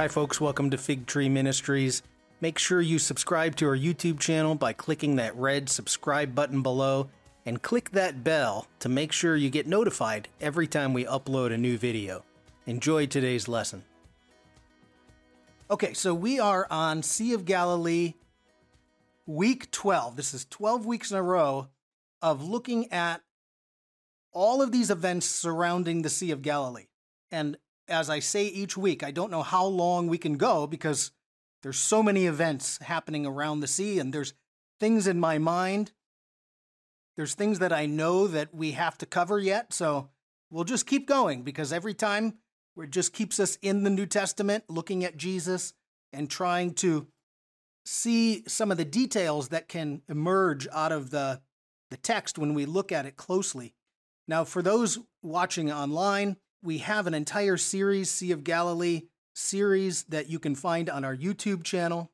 Hi, folks. Welcome to Fig Tree Ministries. Make sure you subscribe to our YouTube channel by clicking that red subscribe button below and click that bell to make sure you get notified every time we upload a new video. Enjoy today's lesson. Okay, so we are on Sea of Galilee, week 12. This is 12 weeks in a row of looking at all of these events surrounding the Sea of Galilee. And as I say each week, I don't know how long we can go because there's so many events happening around the sea, and there's things in my mind. There's things that I know that we have to cover yet. So we'll just keep going because every time it just keeps us in the New Testament, looking at Jesus and trying to see some of the details that can emerge out of the, the text when we look at it closely. Now, for those watching online, we have an entire series, Sea of Galilee series, that you can find on our YouTube channel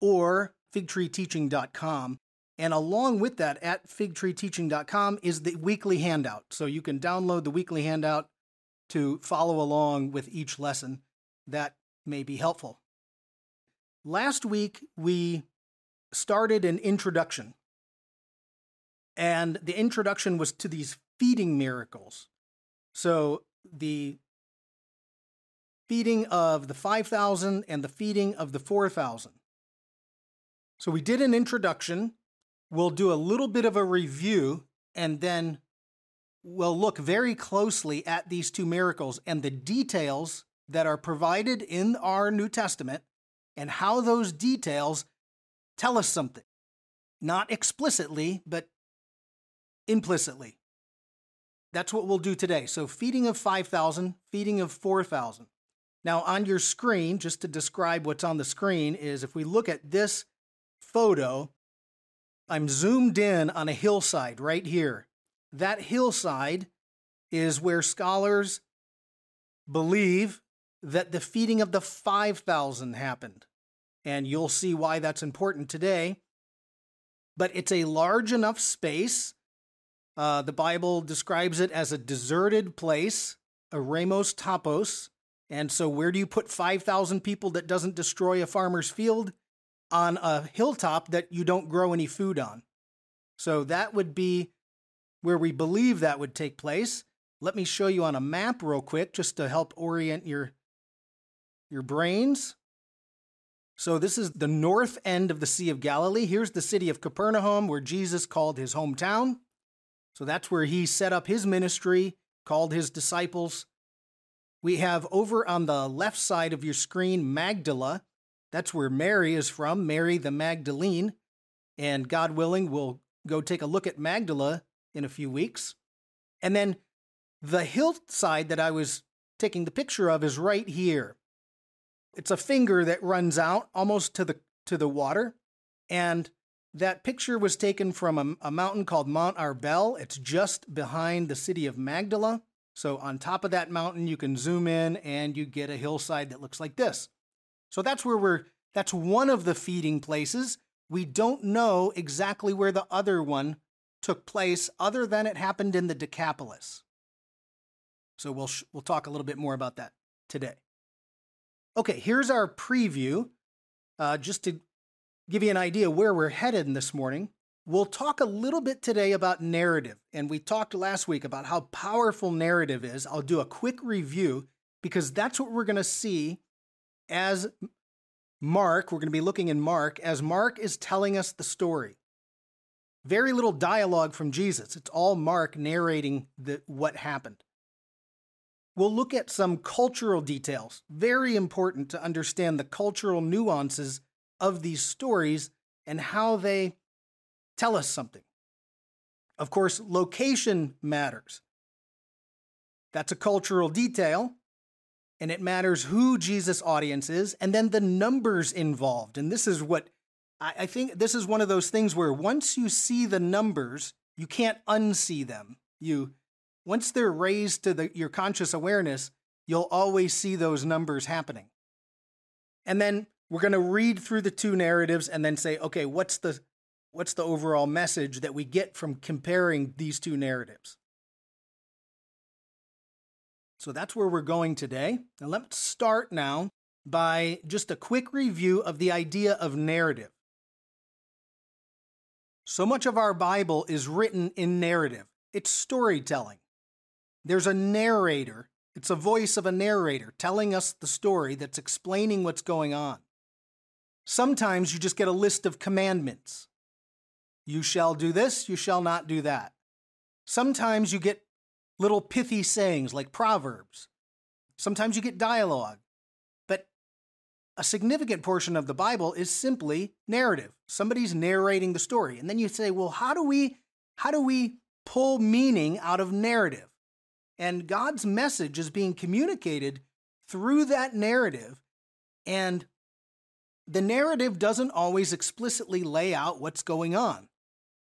or figtreeteaching.com. And along with that, at figtreeteaching.com is the weekly handout. So you can download the weekly handout to follow along with each lesson. That may be helpful. Last week, we started an introduction. And the introduction was to these feeding miracles. So the feeding of the 5,000 and the feeding of the 4,000. So we did an introduction. We'll do a little bit of a review and then we'll look very closely at these two miracles and the details that are provided in our New Testament and how those details tell us something. Not explicitly, but implicitly. That's what we'll do today. So, feeding of 5,000, feeding of 4,000. Now, on your screen, just to describe what's on the screen, is if we look at this photo, I'm zoomed in on a hillside right here. That hillside is where scholars believe that the feeding of the 5,000 happened. And you'll see why that's important today. But it's a large enough space uh, the Bible describes it as a deserted place, eremos topos. And so, where do you put 5,000 people that doesn't destroy a farmer's field? On a hilltop that you don't grow any food on. So, that would be where we believe that would take place. Let me show you on a map real quick just to help orient your, your brains. So, this is the north end of the Sea of Galilee. Here's the city of Capernaum, where Jesus called his hometown. So that's where he set up his ministry, called his disciples. We have over on the left side of your screen Magdala. That's where Mary is from, Mary the Magdalene. And God willing, we'll go take a look at Magdala in a few weeks. And then the hillside that I was taking the picture of is right here. It's a finger that runs out almost to the to the water. And that picture was taken from a, a, mountain called Mount Arbel. It's just behind the city of Magdala. So, on top of that mountain, you can zoom in and you get a hillside that looks like this. So, that's where we're, that's one of the feeding places. We don't know exactly where the other one took place, other than it happened in the Decapolis. So, we'll, we'll talk a little bit more about that today. Okay, here's our preview. Uh, just to give you an idea where we're headed this morning, we'll talk a little bit today about narrative. And we talked last week about how powerful narrative is. I'll do a quick review because that's what we're going to see as Mark, we're going to be looking in Mark, as Mark is telling us the story. Very little dialogue from Jesus. It's all Mark narrating the, what happened. We'll look at some cultural details, very important to understand the cultural nuances of these stories and how they tell us something. Of course, location matters. That's a cultural detail, and it matters who Jesus' audience is, and then the numbers involved. And this is what I think this is one of those things where once you see the numbers, you can't unsee them. You once they're raised to the, your conscious awareness, you'll always see those numbers happening. And then we're going to read through the two narratives and then say, okay, what's the what's the overall message that we get from comparing these two narratives? So that's where we're going today. And let's start now by just a quick review of the idea of narrative. So much of our Bible is written in narrative, it's storytelling. There's a narrator, it's a voice of a narrator telling us the story that's explaining what's going on. Sometimes you just get a list of commandments. You shall do this, you shall not do that. Sometimes you get little pithy sayings like proverbs. Sometimes you get dialogue But a significant portion of the Bible is simply narrative. Somebody's narrating the story. And then you say, well, how do we how do we pull meaning out of narrative? And God's message is being communicated through that narrative. And the narrative doesn't always explicitly lay out what's going on,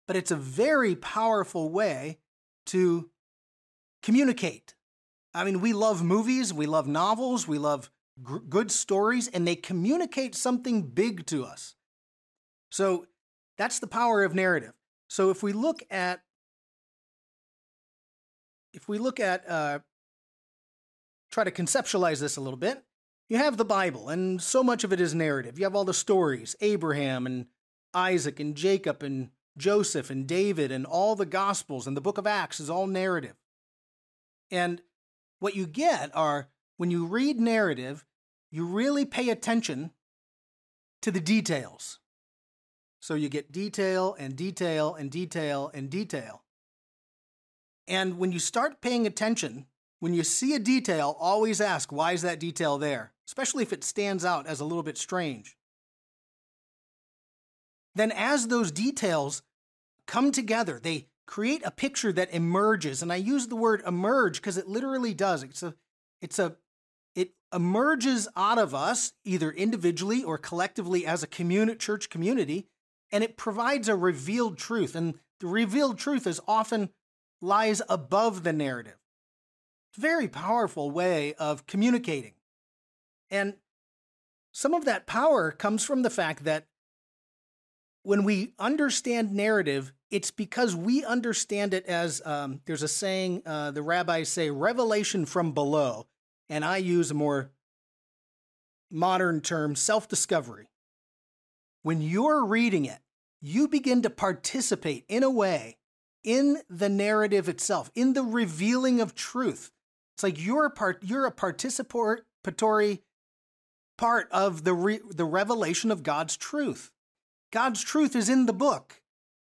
but it's a very powerful way to communicate. I mean, we love movies, we love novels, we love g- good stories and they communicate something big to us. So that's the power of narrative. So if we look at if we look at uh, try to conceptualize this a little bit, you have the Bible, and so much of it is narrative. You have all the stories Abraham and Isaac and Jacob and Joseph and David and all the Gospels and the book of Acts is all narrative. And what you get are when you read narrative, you really pay attention to the details. So you get detail and detail and detail and detail. And when you start paying attention, when you see a detail, always ask, why is that detail there? Especially if it stands out as a little bit strange. Then, as those details come together, they create a picture that emerges. And I use the word emerge because it literally does. It's a, it's a it emerges out of us, either individually or collectively as a community, church community, and it provides a revealed truth. And the revealed truth is often lies above the narrative. It's a very powerful way of communicating. And some of that power comes from the fact that when we understand narrative, it's because we understand it as um, there's a saying uh, the rabbis say, revelation from below and I use a more modern term, self discovery. When you're reading it, you begin to participate in a way in the narrative itself, in the revealing of truth. It's like you're a part, you're a participatory part of the re, the revelation of God's truth. God's truth is in the book,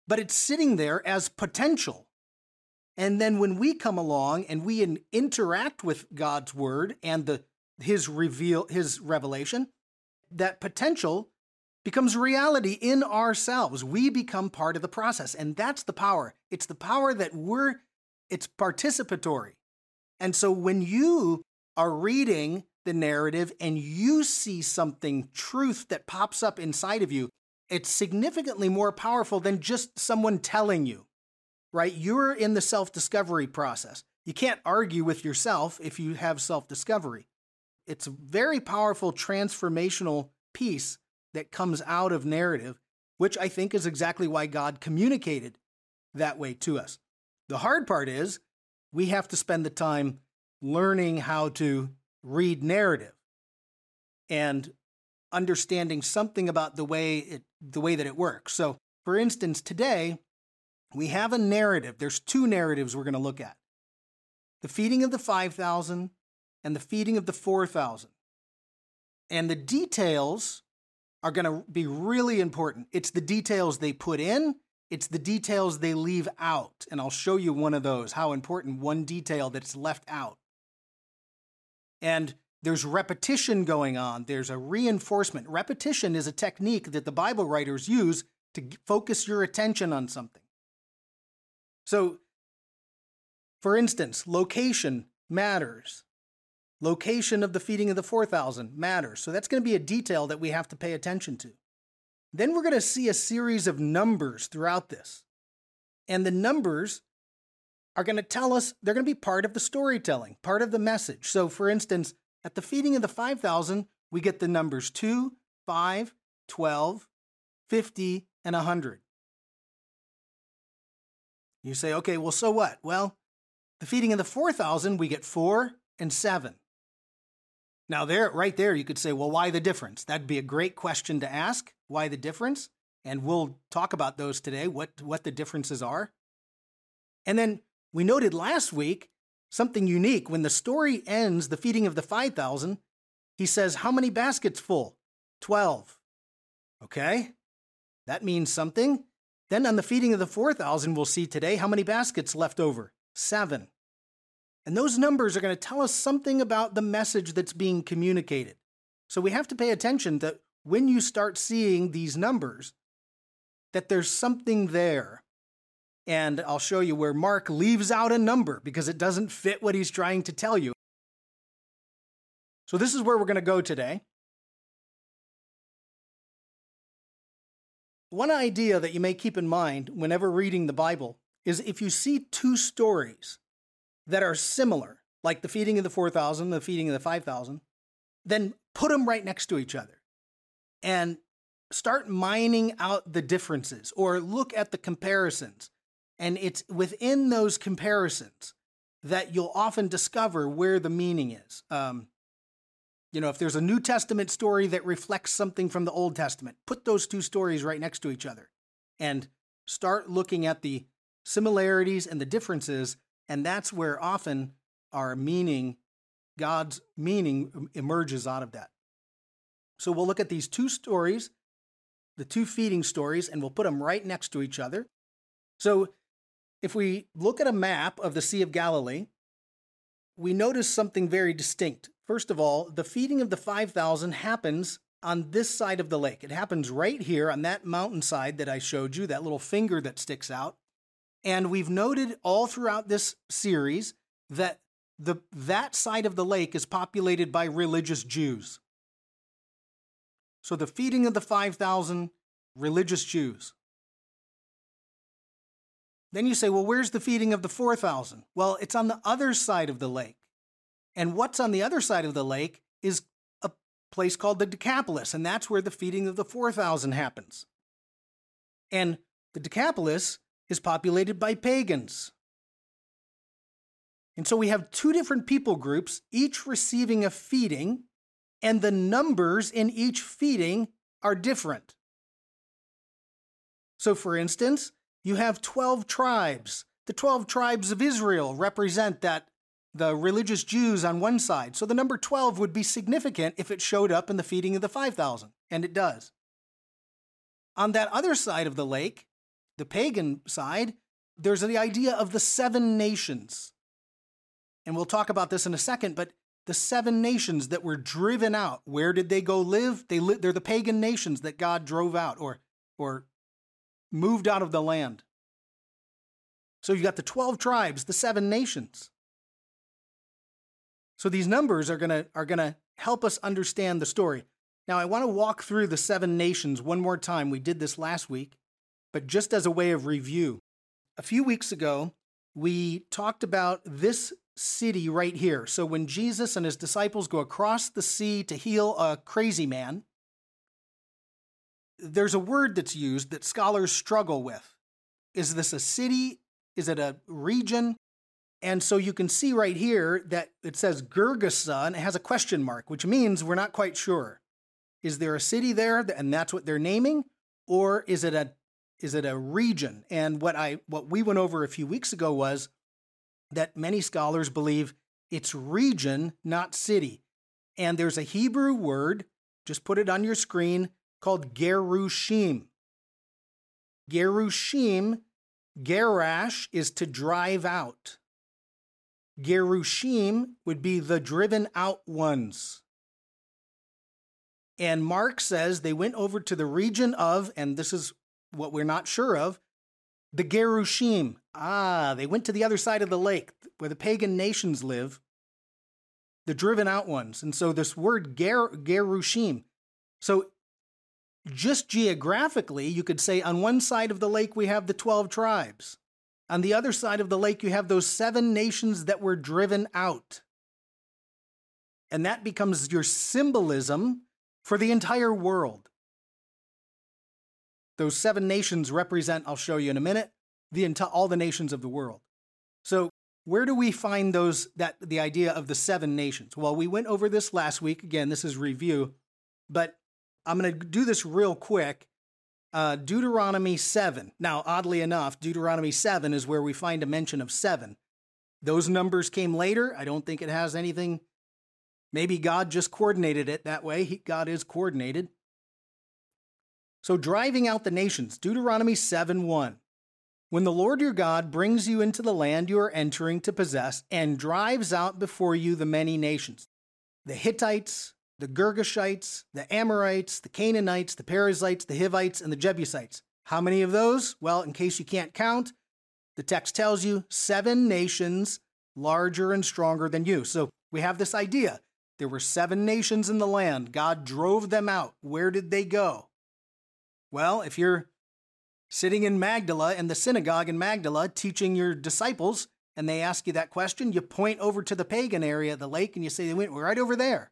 but it's sitting there as potential. And then when we come along and we in, interact with God's word and the his reveal his revelation, that potential becomes reality in ourselves. We become part of the process. And that's the power. It's the power that we're it's participatory. And so when you are reading the narrative and you see something truth that pops up inside of you, it's significantly more powerful than just someone telling you right? You're in the self discovery process. You can't argue with yourself if you have self discovery. It's a very powerful transformational piece that comes out of narrative, which I think is exactly why God communicated that way to us. The hard part is we have to spend the time learning how to read narrative and understanding something about the way it the way that it works. So, for instance, today we have a narrative. There's two narratives we're going to look at the feeding of the 5,000 and the feeding of the 4,000. And the details are going to be really important. It's the details they put in, it's the details they leave out. And I'll show you one of those, how important one detail that's left out. And there's repetition going on, there's a reinforcement. Repetition is a technique that the Bible writers use to focus your attention on something. So, for instance, location matters. Location of the feeding of the 4,000 matters. So, that's going to be a detail that we have to pay attention to. Then we're going to see a series of numbers throughout this. And the numbers are going to tell us, they're going to be part of the storytelling, part of the message. So, for instance, at the feeding of the 5,000, we get the numbers 2, 5, 12, 50, and 100. You say, okay, well, so what? Well, the feeding of the 4,000, we get four and seven. Now, there, right there, you could say, well, why the difference? That'd be a great question to ask. Why the difference? And we'll talk about those today, what, what the differences are. And then we noted last week something unique. When the story ends, the feeding of the 5,000, he says, How many baskets full? 12. Okay, that means something. Then on the feeding of the 4,000, we'll see today how many baskets left over? Seven. And those numbers are going to tell us something about the message that's being communicated. So we have to pay attention that when you start seeing these numbers, that there's something there. And I'll show you where Mark leaves out a number because it doesn't fit what he's trying to tell you. So this is where we're going to go today. One idea that you may keep in mind whenever reading the Bible is if you see two stories that are similar, like the feeding of the 4,000, the feeding of the 5,000, then put them right next to each other and start mining out the differences or look at the comparisons. And it's within those comparisons that you'll often discover where the meaning is. Um, you know, if there's a New Testament story that reflects something from the Old Testament, put those two stories right next to each other and start looking at the similarities and the differences and that's where often our meaning, God's meaning, emerges out of that. So we'll look at these two stories, the two feeding stories, and we'll put them right next to each other. So if we look at a map of the Sea of Galilee, we notice something very distinct. First of all, the feeding of the 5,000 happens on this side of the lake. It happens right here on that mountainside that I showed you, that little finger that sticks out. And we've noted all throughout this series that the, that side of the lake is populated by religious Jews. So the feeding of the 5,000 religious Jews. Then you say, well, where's the feeding of the 4,000? Well, it's on the other side of the lake. And what's on the other side of the lake is a place called the Decapolis, and that's where the feeding of the 4,000 happens. And the Decapolis is populated by pagans. And so we have two different people groups, each receiving a feeding, and the numbers in each feeding are different. So, for instance, you have 12 tribes. The 12 tribes of Israel represent that the religious Jews on one side. So the number 12 would be significant if it showed up in the feeding of the 5,000, and it does. On that other side of the lake, the pagan side, there's the idea of the seven nations. And we'll talk about this in a second, but the seven nations that were driven out, where did they go live? They li- they're the pagan nations that God drove out or, or moved out of the land. So you've got the 12 tribes, the seven nations. So these numbers are going to are going to help us understand the story. Now I want to walk through the seven nations one more time. We did this last week. But just as a way of review, a few weeks ago, we talked about this city right here. So when Jesus and his disciples go across the sea to heal a crazy man, there's a word that's used that scholars struggle with. Is this a city? Is it a region? And so you can see right here that it says Gergesa and it has a question mark, which means we're not quite sure. Is there a city there and that's what they're naming? Or is it a is it a region? And what I what we went over a few weeks ago was that many scholars believe it's region, not city. And there's a Hebrew word, just put it on your screen, called gerushim. Gerushim, gerash is to drive out. Gerushim would be the driven out ones. And Mark says they went over to the region of, and this is what we're not sure of, the Gerushim. Ah, they went to the other side of the lake where the pagan nations live, the driven out ones. And so this word Ger- Gerushim. So just geographically, you could say on one side of the lake we have the 12 tribes. On the other side of the lake, you have those seven nations that were driven out. And that becomes your symbolism for the entire world. Those seven nations represent, I'll show you in a minute, the all the nations of the world. So where do we find those that the idea of the seven nations? Well, we went over this last week. Again, this is review, but I'm going to do this real quick. Uh, Deuteronomy 7. Now, oddly enough, Deuteronomy 7 is where we find a mention of seven. Those numbers came later. I don't think it has anything. Maybe God just coordinated it that way. He, God is coordinated. So, driving out the nations, Deuteronomy 7 1. When the Lord your God brings you into the land you are entering to possess and drives out before you the many nations, the Hittites, the Girgashites, the Amorites, the Canaanites, the Perizzites, the Hivites, and the Jebusites. How many of those? Well, in case you can't count, the text tells you seven nations larger and stronger than you. So we have this idea. There were seven nations in the land. God drove them out. Where did they go? Well, if you're sitting in Magdala in the synagogue in Magdala teaching your disciples, and they ask you that question, you point over to the pagan area of the lake and you say they went right over there.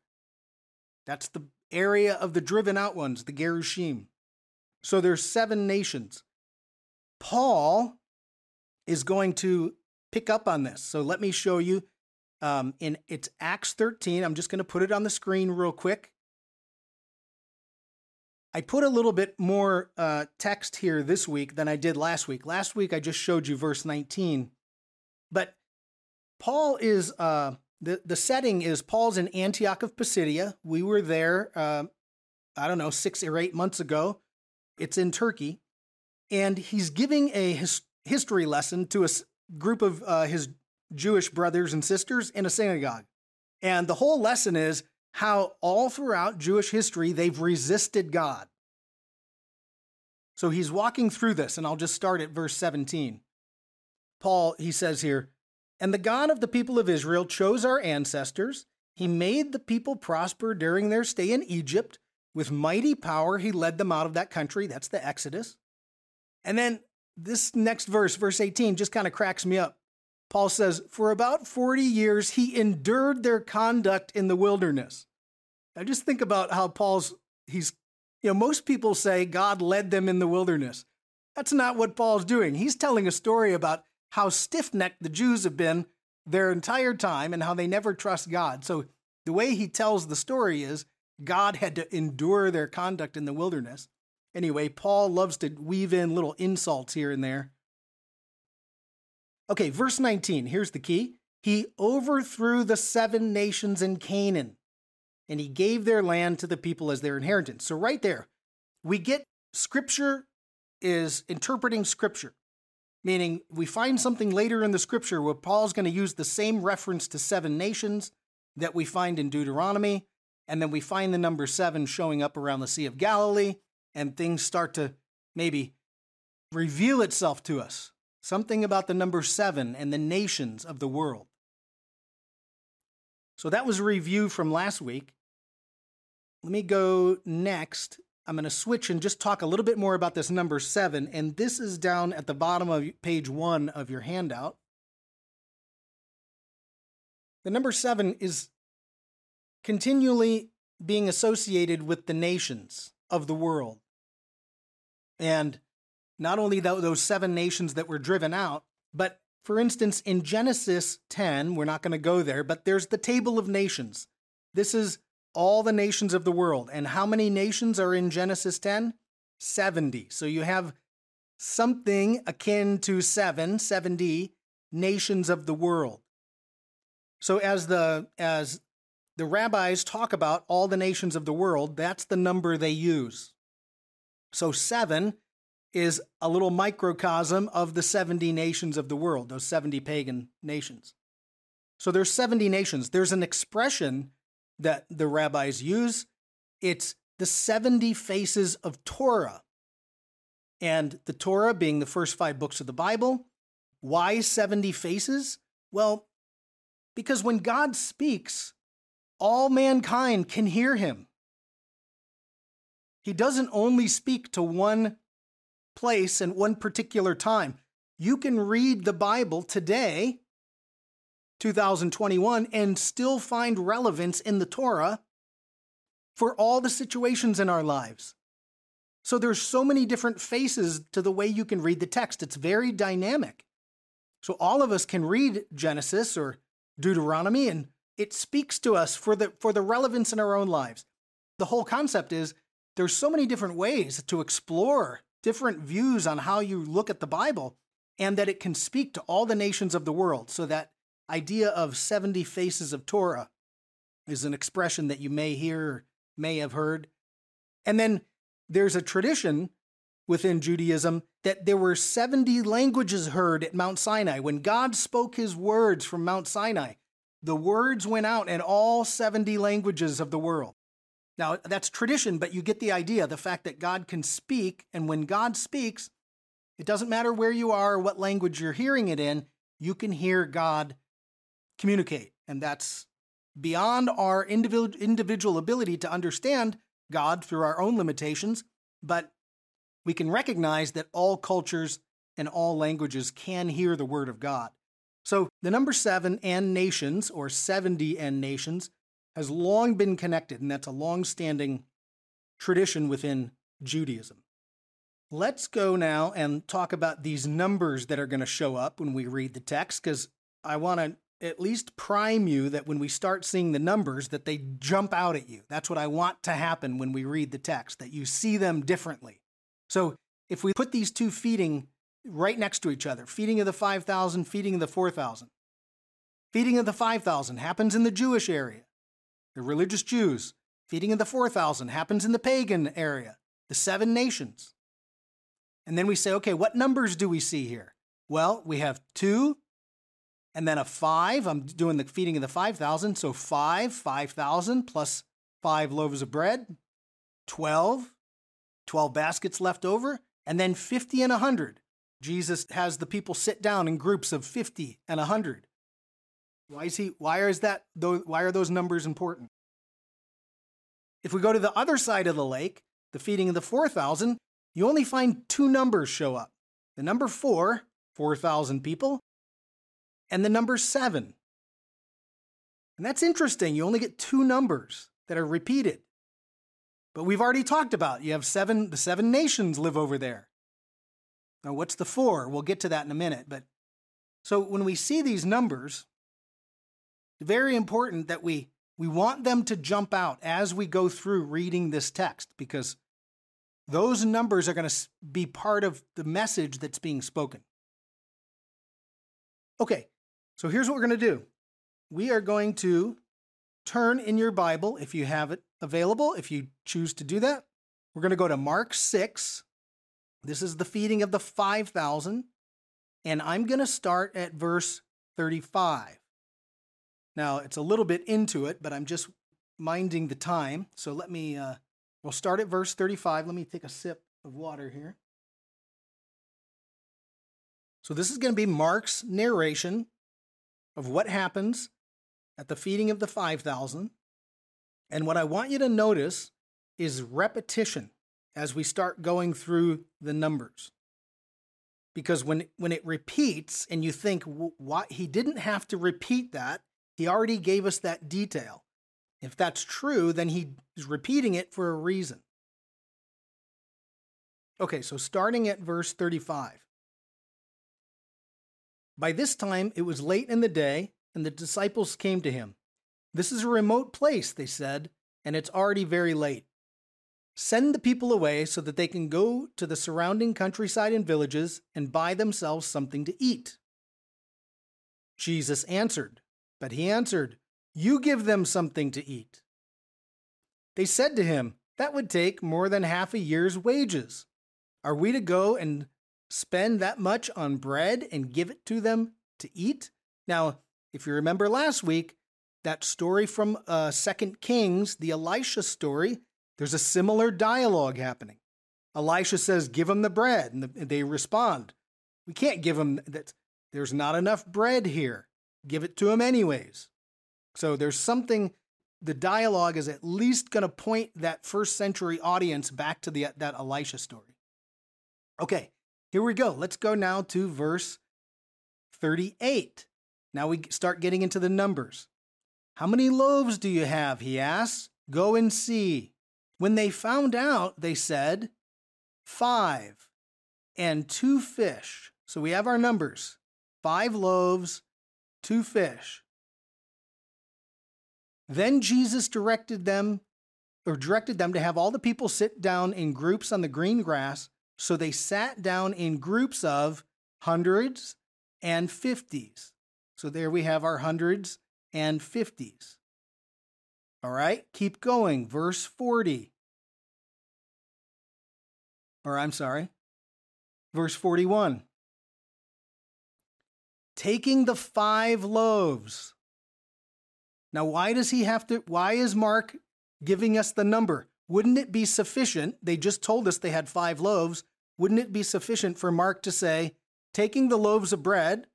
That's the area of the driven out ones, the Gerushim. So there's seven nations. Paul is going to pick up on this. So let me show you. Um, in it's Acts 13. I'm just going to put it on the screen real quick. I put a little bit more uh, text here this week than I did last week. Last week I just showed you verse 19, but Paul is uh, the the setting is Paul's in Antioch of Pisidia. We were there, uh, I don't know, six or eight months ago. It's in Turkey, and he's giving a his, history lesson to a group of uh, his Jewish brothers and sisters in a synagogue. And the whole lesson is how all throughout Jewish history they've resisted God. So he's walking through this, and I'll just start at verse 17. Paul, he says here, and the God of the people of Israel chose our ancestors. He made the people prosper during their stay in Egypt. With mighty power, he led them out of that country. That's the Exodus. And then this next verse, verse 18, just kind of cracks me up. Paul says, For about 40 years, he endured their conduct in the wilderness. Now just think about how Paul's, he's, you know, most people say God led them in the wilderness. That's not what Paul's doing. He's telling a story about how stiff necked the Jews have been their entire time and how they never trust God. So the way he tells the story is God had to endure their conduct in the wilderness. Anyway, Paul loves to weave in little insults here and there. Okay, verse 19, here's the key. He overthrew the seven nations in Canaan, and he gave their land to the people as their inheritance. So, right there, we get scripture is interpreting scripture meaning we find something later in the scripture where Paul's going to use the same reference to seven nations that we find in Deuteronomy, and then we find the number seven showing up around the Sea of Galilee, and things start to maybe reveal itself to us. Something about the number seven and the nations of the world. So that was a review from last week. Let me go next I'm going to switch and just talk a little bit more about this number seven. And this is down at the bottom of page one of your handout. The number seven is continually being associated with the nations of the world. And not only those seven nations that were driven out, but for instance, in Genesis 10, we're not going to go there, but there's the table of nations. This is all the nations of the world. And how many nations are in Genesis 10? 70. So you have something akin to 7, 70 nations of the world. So as the as the rabbis talk about all the nations of the world, that's the number they use. So 7 is a little microcosm of the 70 nations of the world, those 70 pagan nations. So there's 70 nations. There's an expression that the rabbis use. It's the 70 faces of Torah. And the Torah being the first five books of the Bible. Why 70 faces? Well, because when God speaks, all mankind can hear him. He doesn't only speak to one place and one particular time. You can read the Bible today 2021 and still find relevance in the Torah for all the situations in our lives. So there's so many different faces to the way you can read the text. It's very dynamic. So all of us can read Genesis or Deuteronomy and it speaks to us for the for the relevance in our own lives. The whole concept is there's so many different ways to explore different views on how you look at the Bible and that it can speak to all the nations of the world. So that idea of 70 faces of Torah is an expression that you may hear may have heard. And then there's a tradition within Judaism that there were 70 languages heard at Mount Sinai. When God spoke his words from Mount Sinai, the words went out in all 70 languages of the world. Now, that's tradition, but you get the idea the fact that God can speak, and when God speaks, it doesn't matter where you are or what language you're hearing it in, you can hear God communicate. And that's beyond our individual, individual ability to understand God through our own limitations, but we can recognize that all cultures and all languages can hear the word of God. So the number seven and nations, or 70 and nations, has long been connected, and that's a long standing tradition within Judaism. Let's go now and talk about these numbers that are going to show up when we read the text, because I want to at least prime you that when we start seeing the numbers that they jump out at you. That's what I want to happen when we read the text, that you see them differently. So if we put these two feeding right next to each other, feeding of the 5,000, feeding of the 4,000. Feeding of the 5,000 happens in the Jewish area, the religious Jews. Feeding of the 4,000 happens in the pagan area, the seven nations. And then we say, okay, what numbers do we see here? Well, we have two and then a five. I'm doing the feeding of the 5,000. So five, 5,000 plus five loaves of bread, 12, 12 baskets left over, and then 50 and 100. Jesus has the people sit down in groups of 50 and 100. Why is he why is that why are those numbers important? If we go to the other side of the lake, the feeding of the 4000, you only find two numbers show up. The number 4, 4000 people, and the number 7. And that's interesting. You only get two numbers that are repeated. But we've already talked about you have seven the seven nations live over there. Now what's the four? We'll get to that in a minute, but so when we see these numbers, very important that we we want them to jump out as we go through reading this text because those numbers are going to be part of the message that's being spoken. Okay, so here's what we're going to do. We are going to turn in your Bible, if you have it available, if you choose to do that. We're going to go to Mark 6. This is the feeding of the 5,000. And I'm going to start at verse 35. Now, it's a little bit into it, but I'm just minding the time. So let me, uh, we'll start at verse 35. Let me take a sip of water here. So this is going to be Mark's narration of what happens at the feeding of the 5,000. And what I want you to notice is repetition as we start going through the numbers. Because when, when it repeats and you think, why, he didn't have to repeat that, he already gave us that detail. If that's true, then he is repeating it for a reason. Okay, so starting at verse 35. By this time, it was late in the day, and the disciples came to him. This is a remote place, they said, and it's already very late. Send the people away so that they can go to the surrounding countryside and villages and buy themselves something to eat. Jesus answered, but he answered, You give them something to eat. They said to him, That would take more than half a year's wages. Are we to go and spend that much on bread and give it to them to eat? Now, if you remember last week, that story from uh, Second Kings, the Elisha story, there's a similar dialogue happening. Elisha says, "Give them the bread," and they respond, "We can't give them that. There's not enough bread here. Give it to them anyways." So there's something. The dialogue is at least going to point that first century audience back to the, that Elisha story. Okay, here we go. Let's go now to verse 38. Now we start getting into the numbers. How many loaves do you have? He asks. Go and see. When they found out, they said, Five and two fish. So we have our numbers five loaves, two fish. Then Jesus directed them or directed them to have all the people sit down in groups on the green grass. So they sat down in groups of hundreds and fifties. So there we have our hundreds and fifties. All right, keep going. Verse 40. Or I'm sorry, verse 41. Taking the five loaves. Now, why does he have to? Why is Mark giving us the number? Wouldn't it be sufficient? They just told us they had five loaves. Wouldn't it be sufficient for Mark to say, taking the loaves of bread?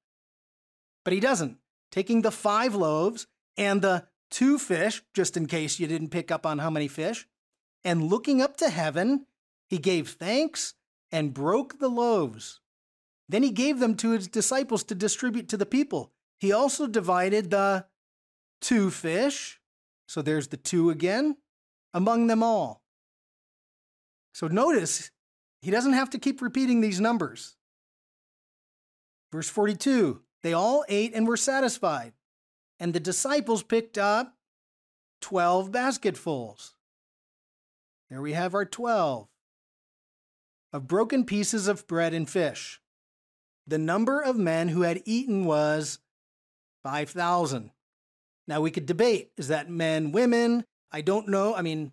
But he doesn't. Taking the five loaves and the two fish, just in case you didn't pick up on how many fish, and looking up to heaven, he gave thanks and broke the loaves. Then he gave them to his disciples to distribute to the people. He also divided the two fish, so there's the two again, among them all. So notice, he doesn't have to keep repeating these numbers. Verse 42 They all ate and were satisfied, and the disciples picked up 12 basketfuls. There we have our 12 of broken pieces of bread and fish. The number of men who had eaten was 5,000. Now we could debate is that men, women? I don't know. I mean,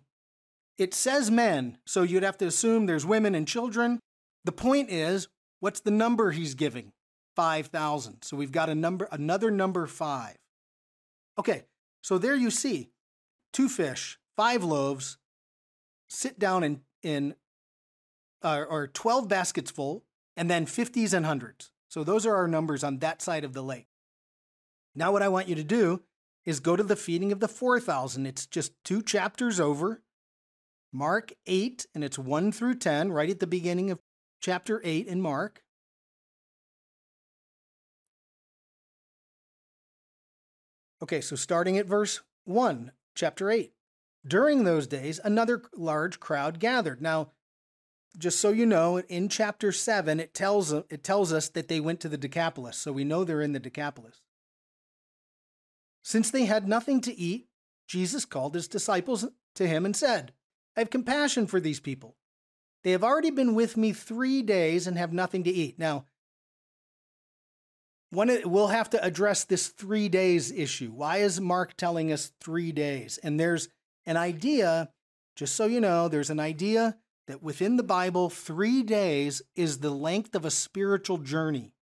it says men, so you'd have to assume there's women and children. The point is, what's the number he's giving? 5,000. So we've got a number another number 5. Okay. So there you see two fish, five loaves, sit down in in uh, or 12 baskets full and then 50s and hundreds. So those are our numbers on that side of the lake. Now what I want you to do is go to the feeding of the 4,000. It's just two chapters over. Mark 8, and it's 1 through 10, right at the beginning of chapter 8 in Mark. Okay, so starting at verse 1, chapter 8. During those days, another large crowd gathered. Now, just so you know, in chapter 7, it tells, it tells us that they went to the Decapolis, so we know they're in the Decapolis. Since they had nothing to eat, Jesus called his disciples to him and said, I have compassion for these people. They have already been with me three days and have nothing to eat. Now, one, we'll have to address this three days issue. Why is Mark telling us three days? And there's an idea, just so you know, there's an idea that within the Bible, three days is the length of a spiritual journey.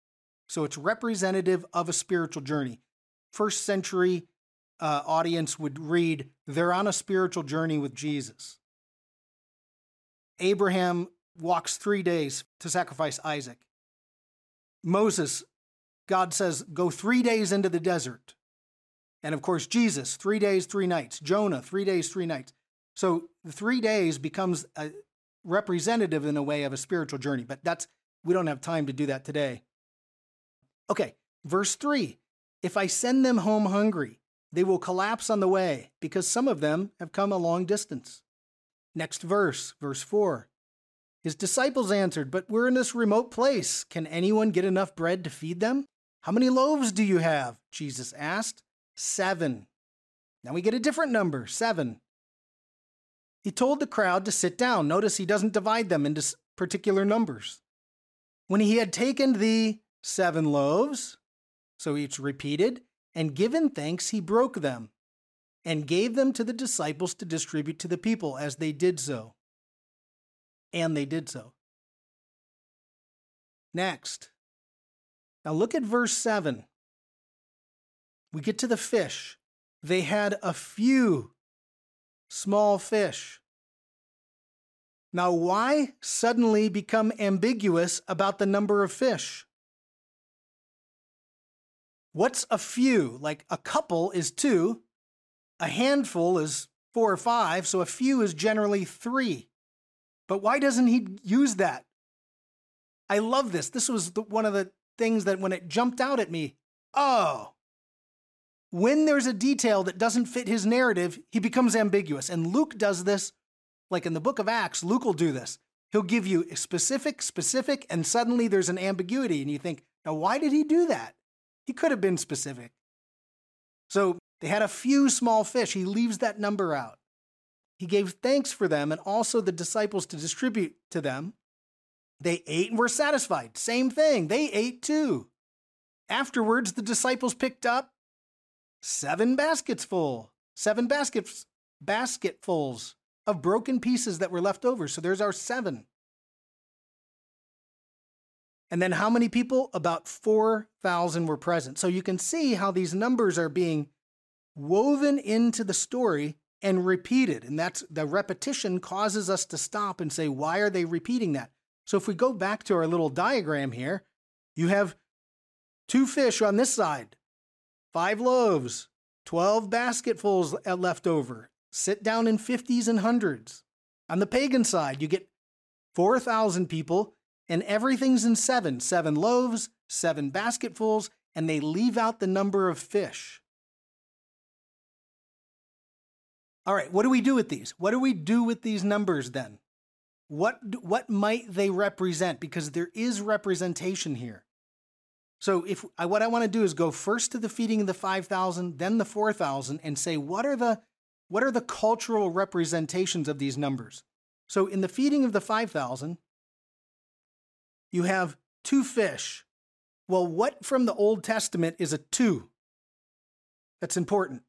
So it's representative of a spiritual journey first century uh, audience would read, they're on a spiritual journey with Jesus. Abraham walks three days to sacrifice Isaac. Moses, God says, go three days into the desert. And of course, Jesus, three days, three nights. Jonah, three days, three nights. So the three days becomes a representative in a way of a spiritual journey, but that's, we don't have time to do that today. Okay, verse three if I send them home hungry, they will collapse on the way because some of them have come a long distance. Next verse, verse 4. His disciples answered, But we're in this remote place. Can anyone get enough bread to feed them? How many loaves do you have? Jesus asked. Seven. Now we get a different number, seven. He told the crowd to sit down. Notice he doesn't divide them into particular numbers. When he had taken the seven loaves so each repeated, and given thanks, he broke them and gave them to the disciples to distribute to the people as they did so. And they did so. Next. Now look at verse 7. We get to the fish. They had a few small fish. Now, why suddenly become ambiguous about the number of fish? What's a few? Like a couple is two, a handful is four or five, so a few is generally three. But why doesn't he use that? I love this. This was the, one of the things that when it jumped out at me, oh, when there's a detail that doesn't fit his narrative, he becomes ambiguous. And Luke does this, like in the book of Acts, Luke will do this. He'll give you specific, specific, and suddenly there's an ambiguity. And you think, now, why did he do that? He could have been specific. So they had a few small fish. He leaves that number out. He gave thanks for them and also the disciples to distribute to them. They ate and were satisfied. Same thing. They ate too. Afterwards, the disciples picked up seven baskets full, seven baskets, basketfuls of broken pieces that were left over. So there's our seven. And then how many people? About 4,000 were present. So you can see how these numbers are being woven into the story and repeated. And that's the repetition causes us to stop and say, why are they repeating that? So if we go back to our little diagram here, you have two fish on this side, five loaves, 12 basketfuls left over. Sit down in 50s and hundreds. On the pagan side, you get 4,000 people, and everything's in seven seven loaves, seven basketfuls, and they leave out the number of fish. All right, what do we do with these? What do we do with these numbers then? What, what might they represent? Because there is representation here. So if I, what I want to do is go first to the feeding of the 5,000, then the 4,000 and say what are the what are the cultural representations of these numbers? So in the feeding of the 5,000, you have two fish. Well, what from the Old Testament is a two? That's important.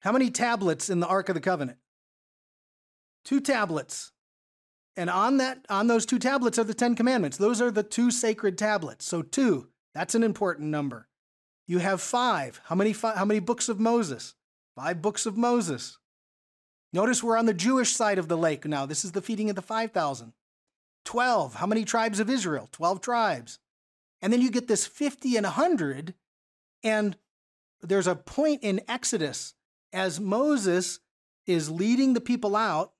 How many tablets in the Ark of the Covenant? Two tablets. And on that on those two tablets are the 10 commandments. Those are the two sacred tablets. So 2, that's an important number. You have 5. How many how many books of Moses? 5 books of Moses. Notice we're on the Jewish side of the lake now. This is the feeding of the 5,000. 12. How many tribes of Israel? 12 tribes. And then you get this 50 and 100 and there's a point in Exodus as Moses is leading the people out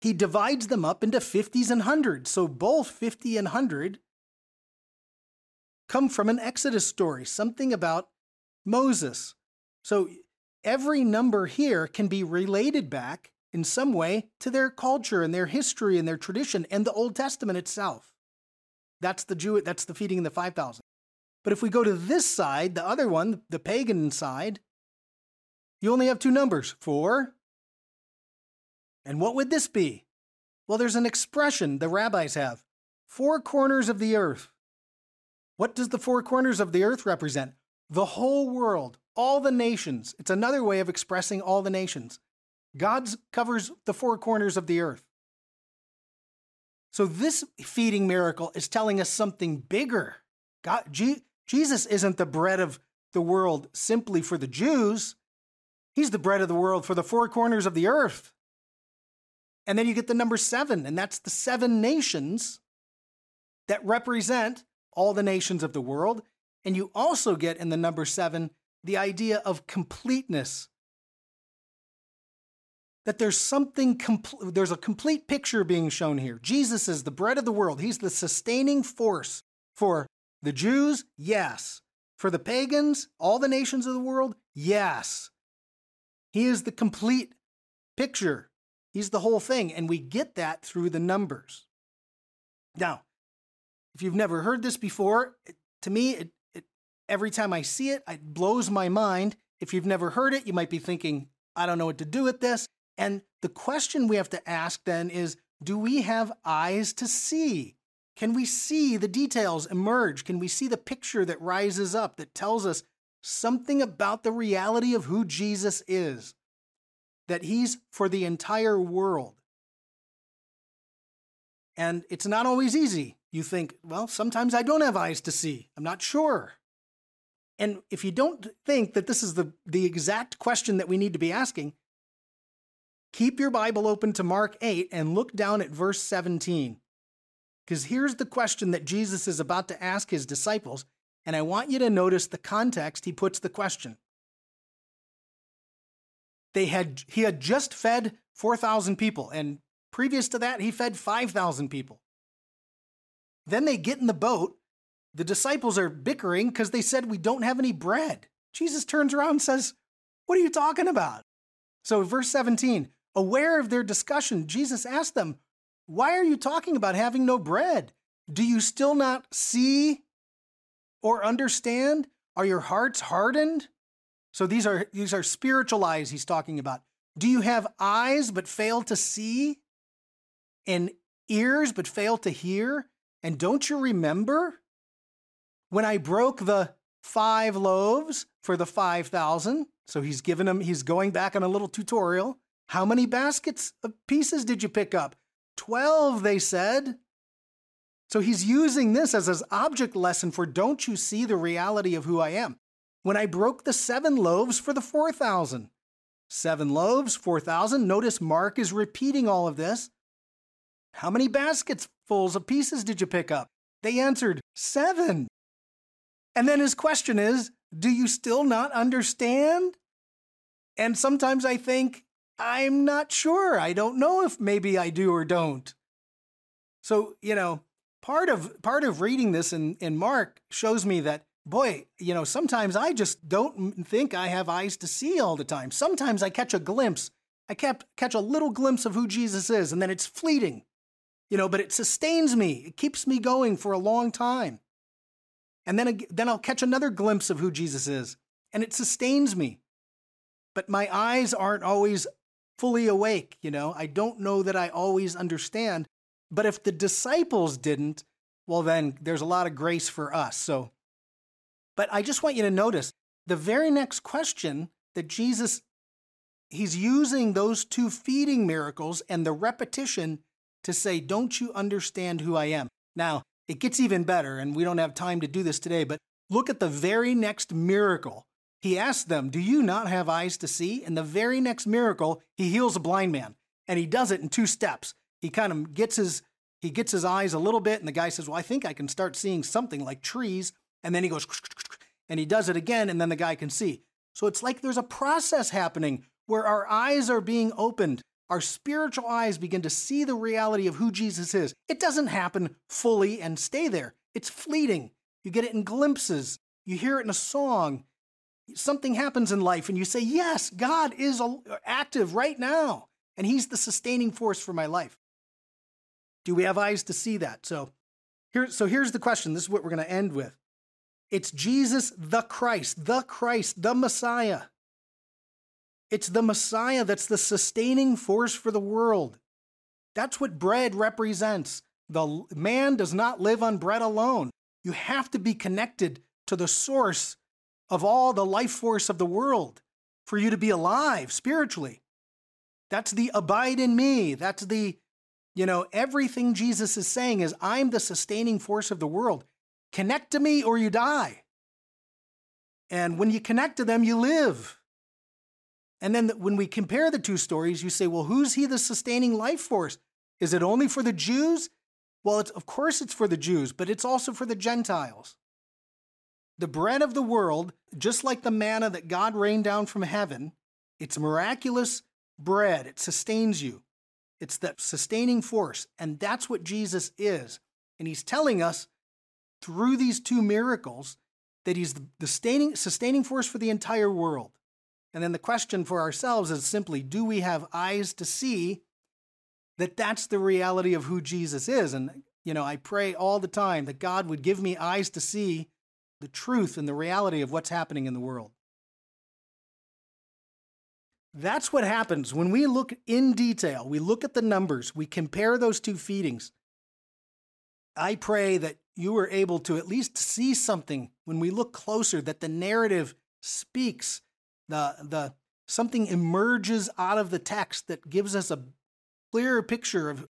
he divides them up into 50s and 100s. So both 50 and 100 come from an Exodus story, something about Moses. So every number here can be related back in some way to their culture and their history and their tradition and the Old Testament itself. That's the Jew that's the feeding of the 5000. But if we go to this side, the other one, the pagan side, you only have two numbers, 4 and what would this be? Well, there's an expression the rabbis have four corners of the earth. What does the four corners of the earth represent? The whole world, all the nations. It's another way of expressing all the nations. God covers the four corners of the earth. So, this feeding miracle is telling us something bigger. God, G- Jesus isn't the bread of the world simply for the Jews, He's the bread of the world for the four corners of the earth. And then you get the number seven, and that's the seven nations that represent all the nations of the world. And you also get in the number seven the idea of completeness. That there's something, compl- there's a complete picture being shown here. Jesus is the bread of the world, He's the sustaining force for the Jews, yes. For the pagans, all the nations of the world, yes. He is the complete picture. He's the whole thing, and we get that through the numbers. Now, if you've never heard this before, to me, it, it, every time I see it, it blows my mind. If you've never heard it, you might be thinking, I don't know what to do with this. And the question we have to ask then is do we have eyes to see? Can we see the details emerge? Can we see the picture that rises up that tells us something about the reality of who Jesus is? that he's for the entire world. And it's not always easy. You think, well, sometimes I don't have eyes to see. I'm not sure. And if you don't think that this is the, the exact question that we need to be asking, keep your Bible open to Mark 8 and look down at verse 17. Because here's the question that Jesus is about to ask his disciples, and I want you to notice the context he puts the question. They had he had just fed 4,000 people and previous to that he fed 5,000 people. Then they get in the boat. The disciples are bickering because they said we don't have any bread. Jesus turns around and says, "What are you talking about?" So verse 17, aware of their discussion, Jesus asked them, "Why are you talking about having no bread? Do you still not see or understand? Are your hearts hardened? So these are these are spiritual eyes he's talking about. Do you have eyes but fail to see? And ears but fail to hear? And don't you remember when I broke the five loaves for the 5,000? So he's given them, he's going back on a little tutorial. How many baskets of pieces did you pick up? 12, they said. So he's using this as his object lesson for don't you see the reality of who I am? When I broke the seven loaves for the 4,000. Seven loaves, 4,000. Notice Mark is repeating all of this. How many baskets fulls of pieces did you pick up? They answered, Seven. And then his question is, Do you still not understand? And sometimes I think, I'm not sure. I don't know if maybe I do or don't. So, you know, part of part of reading this in, in Mark shows me that boy, you know, sometimes I just don't think I have eyes to see all the time. Sometimes I catch a glimpse. I kept catch a little glimpse of who Jesus is, and then it's fleeting. You know, but it sustains me. It keeps me going for a long time. And then, then I'll catch another glimpse of who Jesus is, and it sustains me. But my eyes aren't always fully awake, you know. I don't know that I always understand. But if the disciples didn't, well, then there's a lot of grace for us. So, but I just want you to notice the very next question that Jesus, he's using those two feeding miracles and the repetition to say, Don't you understand who I am? Now, it gets even better, and we don't have time to do this today, but look at the very next miracle. He asked them, Do you not have eyes to see? And the very next miracle, he heals a blind man. And he does it in two steps. He kind of gets his he gets his eyes a little bit and the guy says well i think i can start seeing something like trees and then he goes and he does it again and then the guy can see. So it's like there's a process happening where our eyes are being opened. Our spiritual eyes begin to see the reality of who jesus is. It doesn't happen fully and stay there. It's fleeting. You get it in glimpses. You hear it in a song something happens in life and you say yes god is active right now and he's the sustaining force for my life do we have eyes to see that? So here, so here's the question. This is what we're going to end with. It's Jesus the Christ, the Christ, the Messiah. It's the Messiah that's the sustaining force for the world. That's what bread represents. The man does not live on bread alone. You have to be connected to the source of all the life force of the world for you to be alive spiritually. That's the abide in me. That's the you know, everything Jesus is saying is, I'm the sustaining force of the world. Connect to me or you die. And when you connect to them, you live. And then when we compare the two stories, you say, well, who's he the sustaining life force? Is it only for the Jews? Well, it's, of course it's for the Jews, but it's also for the Gentiles. The bread of the world, just like the manna that God rained down from heaven, it's miraculous bread. It sustains you. It's that sustaining force. And that's what Jesus is. And he's telling us through these two miracles that he's the sustaining, sustaining force for the entire world. And then the question for ourselves is simply do we have eyes to see that that's the reality of who Jesus is? And, you know, I pray all the time that God would give me eyes to see the truth and the reality of what's happening in the world. That's what happens when we look in detail. We look at the numbers, we compare those two feedings. I pray that you are able to at least see something when we look closer, that the narrative speaks, the, the, something emerges out of the text that gives us a clearer picture of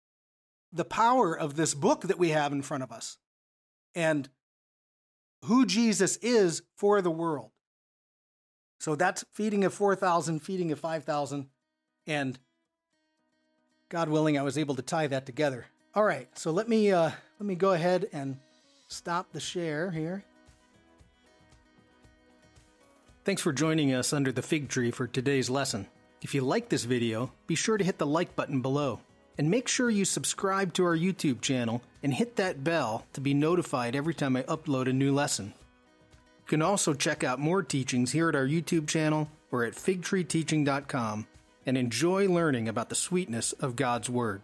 the power of this book that we have in front of us and who Jesus is for the world. So that's feeding of 4,000, feeding of 5,000. And God willing, I was able to tie that together. All right, so let me uh, let me go ahead and stop the share here. Thanks for joining us under the fig tree for today's lesson. If you like this video, be sure to hit the like button below. And make sure you subscribe to our YouTube channel and hit that bell to be notified every time I upload a new lesson. You can also check out more teachings here at our YouTube channel or at figtreeteaching.com and enjoy learning about the sweetness of God's Word.